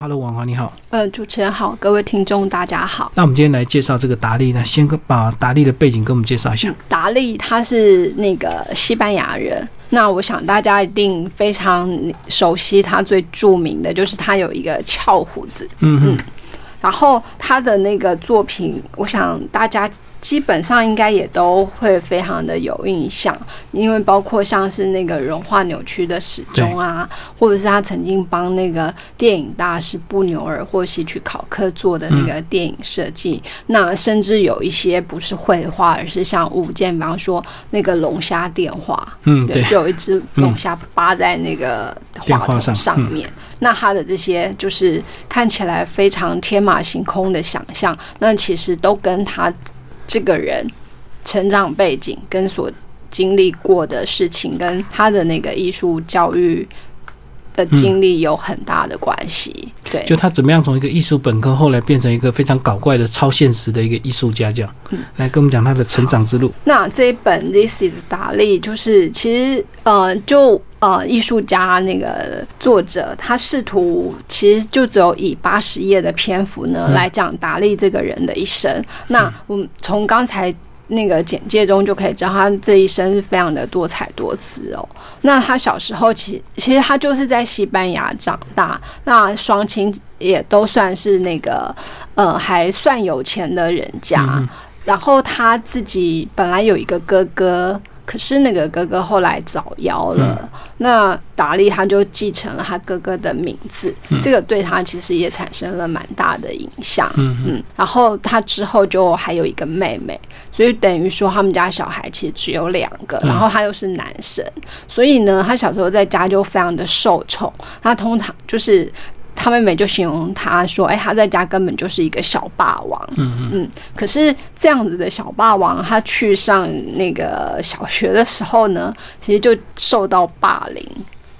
Hello，王华你好。呃，主持人好，各位听众大家好。那我们今天来介绍这个达利呢，先把达利的背景跟我们介绍一下。达利他是那个西班牙人，那我想大家一定非常熟悉他最著名的就是他有一个翘胡子。嗯嗯。然后他的那个作品，我想大家。基本上应该也都会非常的有印象，因为包括像是那个融化扭曲的时钟啊，或者是他曾经帮那个电影大师布纽尔或希区考克做的那个电影设计，那甚至有一些不是绘画，而是像物件，比方说那个龙虾电话，嗯，对，就有一只龙虾扒在那个话筒上面，那他的这些就是看起来非常天马行空的想象，那其实都跟他。这个人成长背景跟所经历过的事情，跟他的那个艺术教育的经历有很大的关系。对，就他怎么样从一个艺术本科，后来变成一个非常搞怪的超现实的一个艺术家，这样。嗯，来跟我们讲他的成长之路。那这一本《This Is 达利》就是其实呃，就呃，艺术家那个作者他试图其实就只有以八十页的篇幅呢来讲达利这个人的一生。那我们从刚才。那个简介中就可以知道，他这一生是非常的多彩多姿哦。那他小时候，其其实他就是在西班牙长大，那双亲也都算是那个呃还算有钱的人家。然后他自己本来有一个哥哥。可是那个哥哥后来早夭了，那达利他就继承了他哥哥的名字，这个对他其实也产生了蛮大的影响。嗯嗯，然后他之后就还有一个妹妹，所以等于说他们家小孩其实只有两个，然后他又是男生，所以呢，他小时候在家就非常的受宠，他通常就是。他妹妹就形容他说：“哎，他在家根本就是一个小霸王。”嗯嗯。可是这样子的小霸王，他去上那个小学的时候呢，其实就受到霸凌。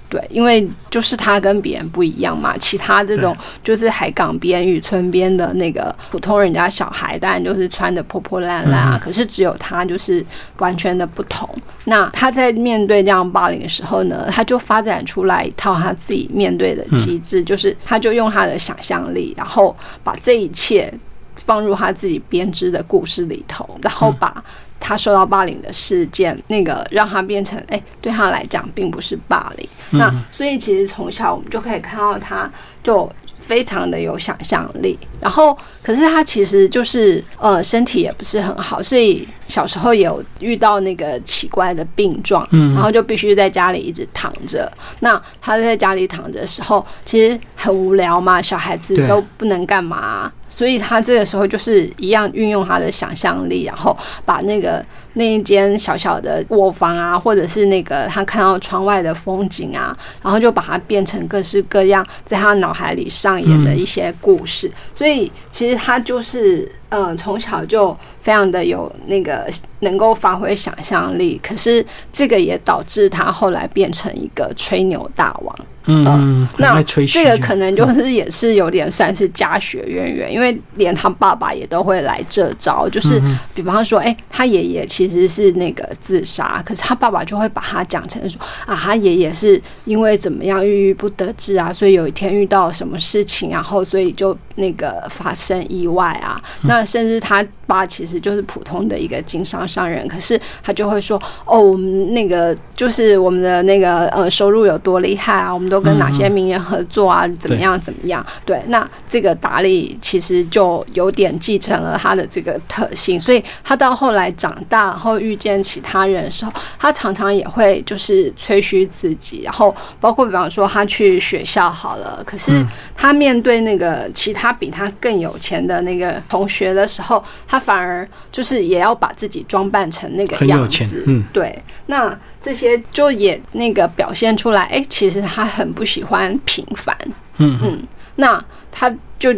对，因为就是他跟别人不一样嘛，其他这种就是海港边、渔村边的那个普通人家小孩，当然就是穿的破破烂烂啊。可是只有他就是完全的不同。那他在面对这样霸凌的时候呢，他就发展出来一套他自己面对的机制，就是他就用他的想象力，然后把这一切放入他自己编织的故事里头，然后把。他受到霸凌的事件，那个让他变成哎，对他来讲并不是霸凌。那所以其实从小我们就可以看到他，就非常的有想象力。然后，可是他其实就是呃身体也不是很好，所以小时候有遇到那个奇怪的病状，然后就必须在家里一直躺着。那他在家里躺着的时候，其实很无聊嘛，小孩子都不能干嘛。所以他这个时候就是一样运用他的想象力，然后把那个那一间小小的卧房啊，或者是那个他看到窗外的风景啊，然后就把它变成各式各样在他脑海里上演的一些故事。所以其实他就是嗯，从小就非常的有那个能够发挥想象力。可是这个也导致他后来变成一个吹牛大王。嗯，那这个可能就是也是有点算是家学渊源，因为连他爸爸也都会来这招，就是比方说，哎，他爷爷其实是那个自杀，可是他爸爸就会把他讲成说啊，他爷爷是因为怎么样郁郁不得志啊，所以有一天遇到什么事情，然后所以就那个发生意外啊，那甚至他爸其实就是普通的一个经商商人，可是他就会说，哦，我们那个就是我们的那个呃收入有多厉害啊，我们都。跟哪些名人合作啊？怎么样？怎么样？对，那这个达利其实就有点继承了他的这个特性，所以他到后来长大，然后遇见其他人的时候，他常常也会就是吹嘘自己，然后包括比方说他去学校好了，可是他面对那个其他比他更有钱的那个同学的时候，他反而就是也要把自己装扮成那个样子。嗯，对，那这些就也那个表现出来，哎，其实他很。不喜欢平凡，嗯嗯，那他就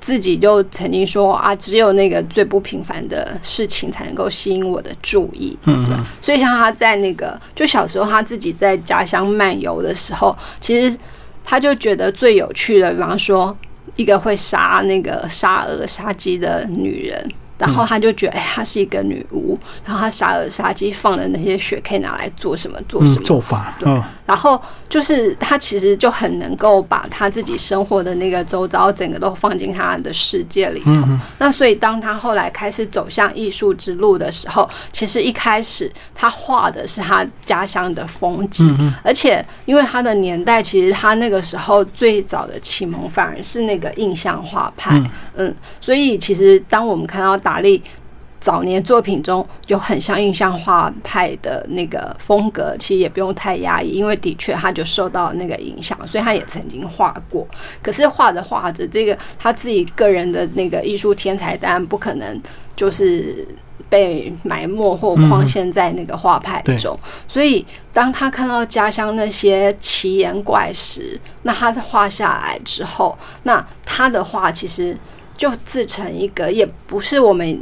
自己就曾经说啊，只有那个最不平凡的事情才能够吸引我的注意，嗯对。所以像他在那个就小时候他自己在家乡漫游的时候，其实他就觉得最有趣的，比方说一个会杀那个杀鹅杀鸡的女人。然后他就觉得，哎，她是一个女巫，然后她杀鹅杀鸡，放的那些血可以拿来做什么？做什么做法？对。然后就是他其实就很能够把他自己生活的那个周遭整个都放进他的世界里头。那所以当他后来开始走向艺术之路的时候，其实一开始他画的是他家乡的风景，而且因为他的年代，其实他那个时候最早的启蒙反而是那个印象画派。嗯，所以其实当我们看到达利。早年作品中有很像印象画派的那个风格，其实也不用太压抑，因为的确他就受到那个影响，所以他也曾经画过。可是画着画着，这个他自己个人的那个艺术天才，当然不可能就是被埋没或框限在那个画派中。所以当他看到家乡那些奇岩怪石，那他画下来之后，那他的画其实就自成一个，也不是我们。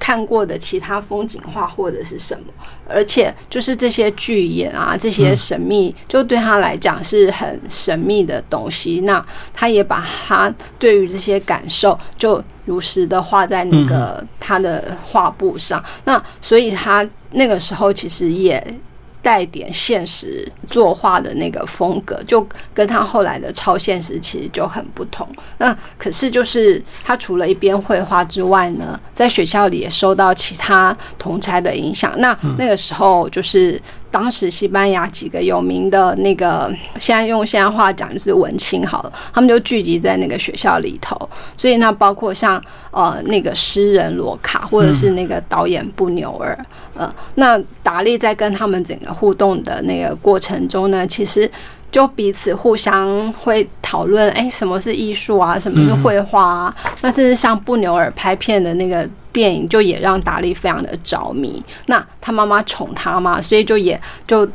看过的其他风景画或者是什么，而且就是这些巨岩啊，这些神秘，就对他来讲是很神秘的东西。那他也把他对于这些感受，就如实的画在那个他的画布上。那所以他那个时候其实也。带点现实作画的那个风格，就跟他后来的超现实其实就很不同。那可是就是他除了一边绘画之外呢，在学校里也受到其他同才的影响。那那个时候就是。当时西班牙几个有名的那个，现在用现在话讲就是文青好了，他们就聚集在那个学校里头。所以那包括像呃那个诗人罗卡，或者是那个导演布纽尔，呃，那达利在跟他们整个互动的那个过程中呢，其实。就彼此互相会讨论，哎，什么是艺术啊？什么是绘画啊？那甚至像布纽尔拍片的那个电影，就也让达利非常的着迷。那他妈妈宠他嘛，所以就也就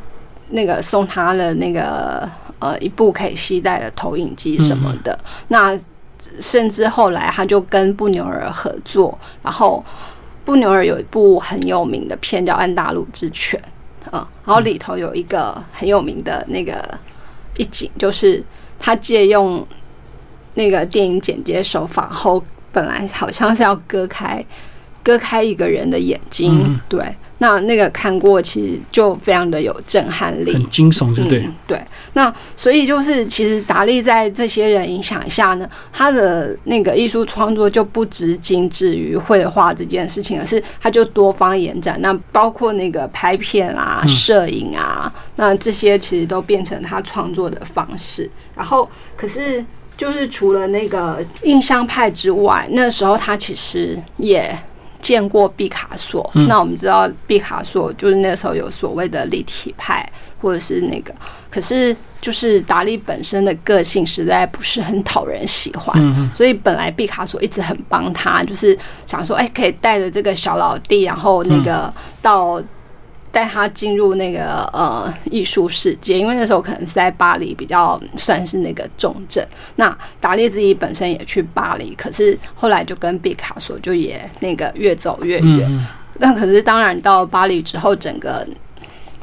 那个送他的那个呃一部可以携带的投影机什么的。那甚至后来他就跟布纽尔合作，然后布纽尔有一部很有名的片叫《安达鲁之犬》，嗯，然后里头有一个很有名的那个。一景就是他借用那个电影剪接手法后，本来好像是要割开割开一个人的眼睛，对。那那个看过，其实就非常的有震撼力，很惊悚，对？对。那所以就是，其实达利在这些人影响下呢，他的那个艺术创作就不只仅止于绘画这件事情，而是他就多方延展。那包括那个拍片啊、摄影啊，那这些其实都变成他创作的方式。然后，可是就是除了那个印象派之外，那时候他其实也。见过毕卡索，那我们知道毕卡索就是那时候有所谓的立体派，或者是那个，可是就是达利本身的个性实在不是很讨人喜欢，所以本来毕卡索一直很帮他，就是想说，哎，可以带着这个小老弟，然后那个到。带他进入那个呃艺术世界，因为那时候可能是在巴黎比较算是那个重镇。那达利自己本身也去巴黎，可是后来就跟毕卡索就也那个越走越远。那可是当然到巴黎之后，整个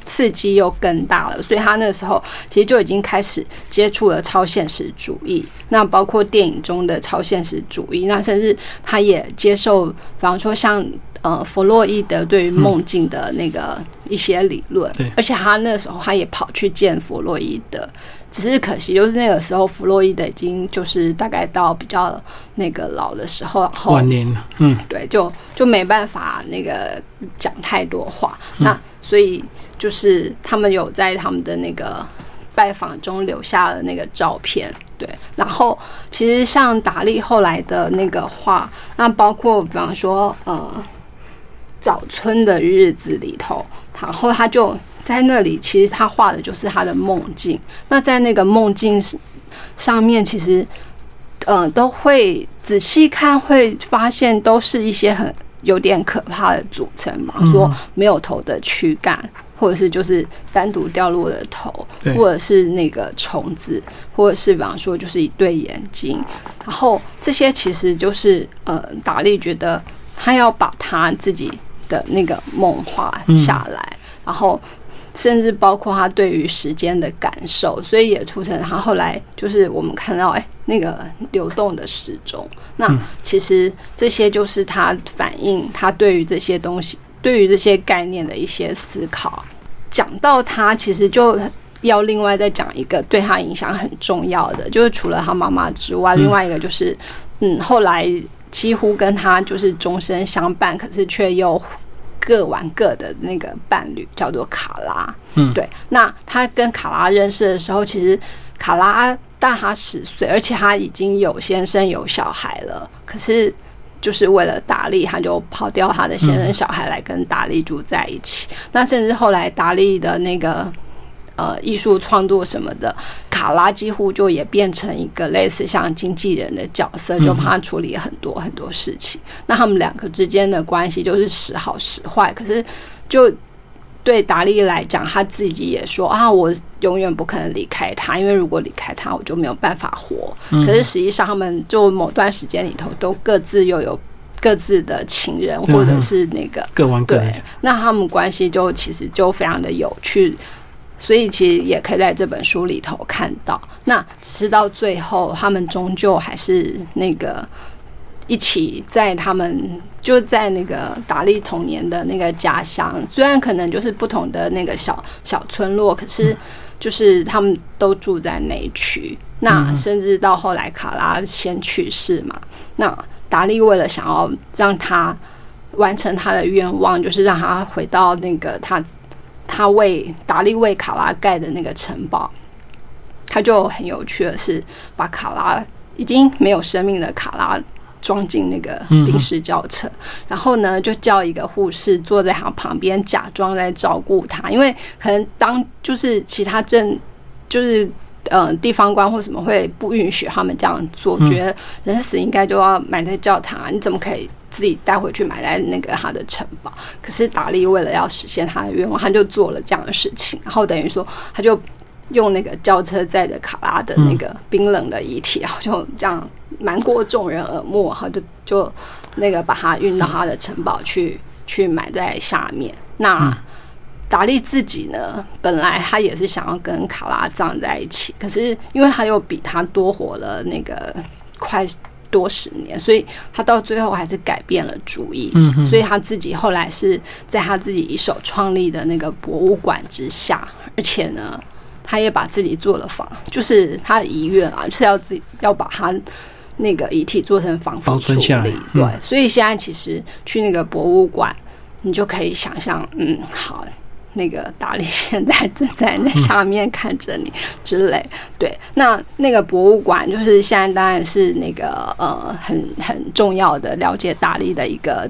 刺激又更大了，所以他那时候其实就已经开始接触了超现实主义。那包括电影中的超现实主义，那甚至他也接受，比方说像。呃，弗洛伊德对于梦境的那个一些理论，而且他那时候他也跑去见弗洛伊德，只是可惜就是那个时候弗洛伊德已经就是大概到比较那个老的时候，晚年了，嗯，对，就就没办法那个讲太多话，那所以就是他们有在他们的那个拜访中留下了那个照片。对，然后其实像达利后来的那个画，那包括比方说呃。早春的日子里头，然后他就在那里。其实他画的就是他的梦境。那在那个梦境上面，其实嗯，都会仔细看，会发现都是一些很有点可怕的组成嘛。说没有头的躯干，或者是就是单独掉落的头，或者是那个虫子，或者是比方说就是一对眼睛。然后这些其实就是呃，达利觉得他要把他自己。的那个梦画下来，然后甚至包括他对于时间的感受，所以也促成他后来就是我们看到哎那个流动的时钟。那其实这些就是他反映他对于这些东西、对于这些概念的一些思考。讲到他，其实就要另外再讲一个对他影响很重要的，就是除了他妈妈之外，另外一个就是，嗯，后来几乎跟他就是终身相伴，可是却又各玩各的那个伴侣，叫做卡拉。嗯对。那他跟卡拉认识的时候，其实卡拉大他十岁，而且他已经有先生有小孩了，可是。就是为了达利，他就跑掉他的先生小孩来跟达利住在一起。那甚至后来达利的那个呃艺术创作什么的，卡拉几乎就也变成一个类似像经纪人的角色，就帮他处理很多很多事情。那他们两个之间的关系就是时好时坏，可是就。对达利来讲，他自己也说啊，我永远不可能离开他，因为如果离开他，我就没有办法活。可是实际上，他们就某段时间里头都各自又有各自的情人，或者是那个各玩各的，那他们关系就其实就非常的有趣，所以其实也可以在这本书里头看到。那只是到最后，他们终究还是那个一起在他们就在那个达利童年的那个家乡，虽然可能就是不同的那个小小村落，可是就是他们都住在那一区。那甚至到后来卡拉先去世嘛，那达利为了想要让他完成他的愿望，就是让他回到那个他他为达利为卡拉盖的那个城堡，他就很有趣的是把卡拉已经没有生命的卡拉。装进那个临时轿车，然后呢，就叫一个护士坐在他旁边，假装在照顾他。因为可能当就是其他镇，就是呃地方官或什么会不允许他们这样做，觉得人死应该就要埋在教堂啊，你怎么可以自己带回去埋在那个他的城堡？可是达利为了要实现他的愿望，他就做了这样的事情，然后等于说他就用那个轿车载着卡拉的那个冰冷的遗体，然后就这样。瞒过众人耳目，然后就就那个把他运到他的城堡去，去埋在下面。那达利自己呢，本来他也是想要跟卡拉葬在一起，可是因为他又比他多活了那个快多十年，所以他到最后还是改变了主意。嗯所以他自己后来是在他自己一手创立的那个博物馆之下，而且呢，他也把自己做了房，就是他的遗愿啊，就是要自己要把他。那个遗体做成防腐处理，对，所以现在其实去那个博物馆，你就可以想象，嗯，好，那个达利现在正在那下面看着你之类，对，那那个博物馆就是现在当然是那个呃很很重要的了解达利的一个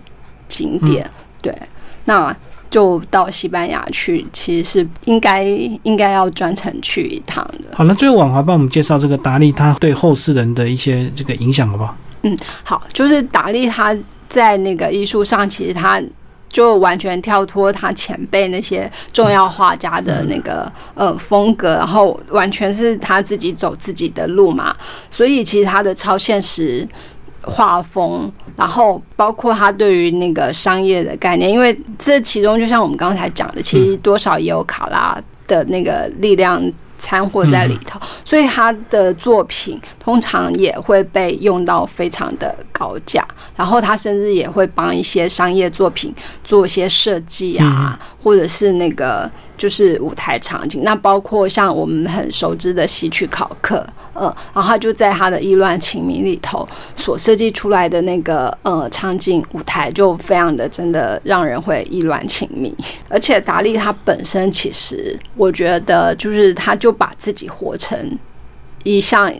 景点，对，那。就到西班牙去，其实是应该应该要专程去一趟的。好，了最后婉华帮我们介绍这个达利他对后世人的一些这个影响，好不好？嗯，好，就是达利他在那个艺术上，其实他就完全跳脱他前辈那些重要画家的那个呃风格，然后完全是他自己走自己的路嘛。所以其实他的超现实。画风，然后包括他对于那个商业的概念，因为这其中就像我们刚才讲的，其实多少也有卡拉的那个力量掺和在里头，所以他的作品通常也会被用到非常的高价，然后他甚至也会帮一些商业作品做一些设计啊，或者是那个就是舞台场景，那包括像我们很熟知的戏曲考克。呃，然后他就在他的意乱情迷里头所设计出来的那个呃场景舞台，就非常的真的让人会意乱情迷。而且达利他本身其实，我觉得就是他就把自己活成一项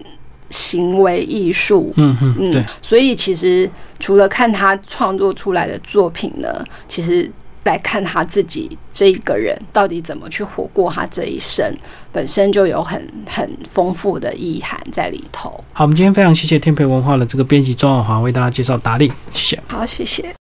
行为艺术。嗯嗯，对。所以其实除了看他创作出来的作品呢，其实。来看他自己这一个人到底怎么去活过他这一生，本身就有很很丰富的意涵在里头。好，我们今天非常谢谢天培文化的这个编辑周婉华为大家介绍达利，谢谢。好，谢谢。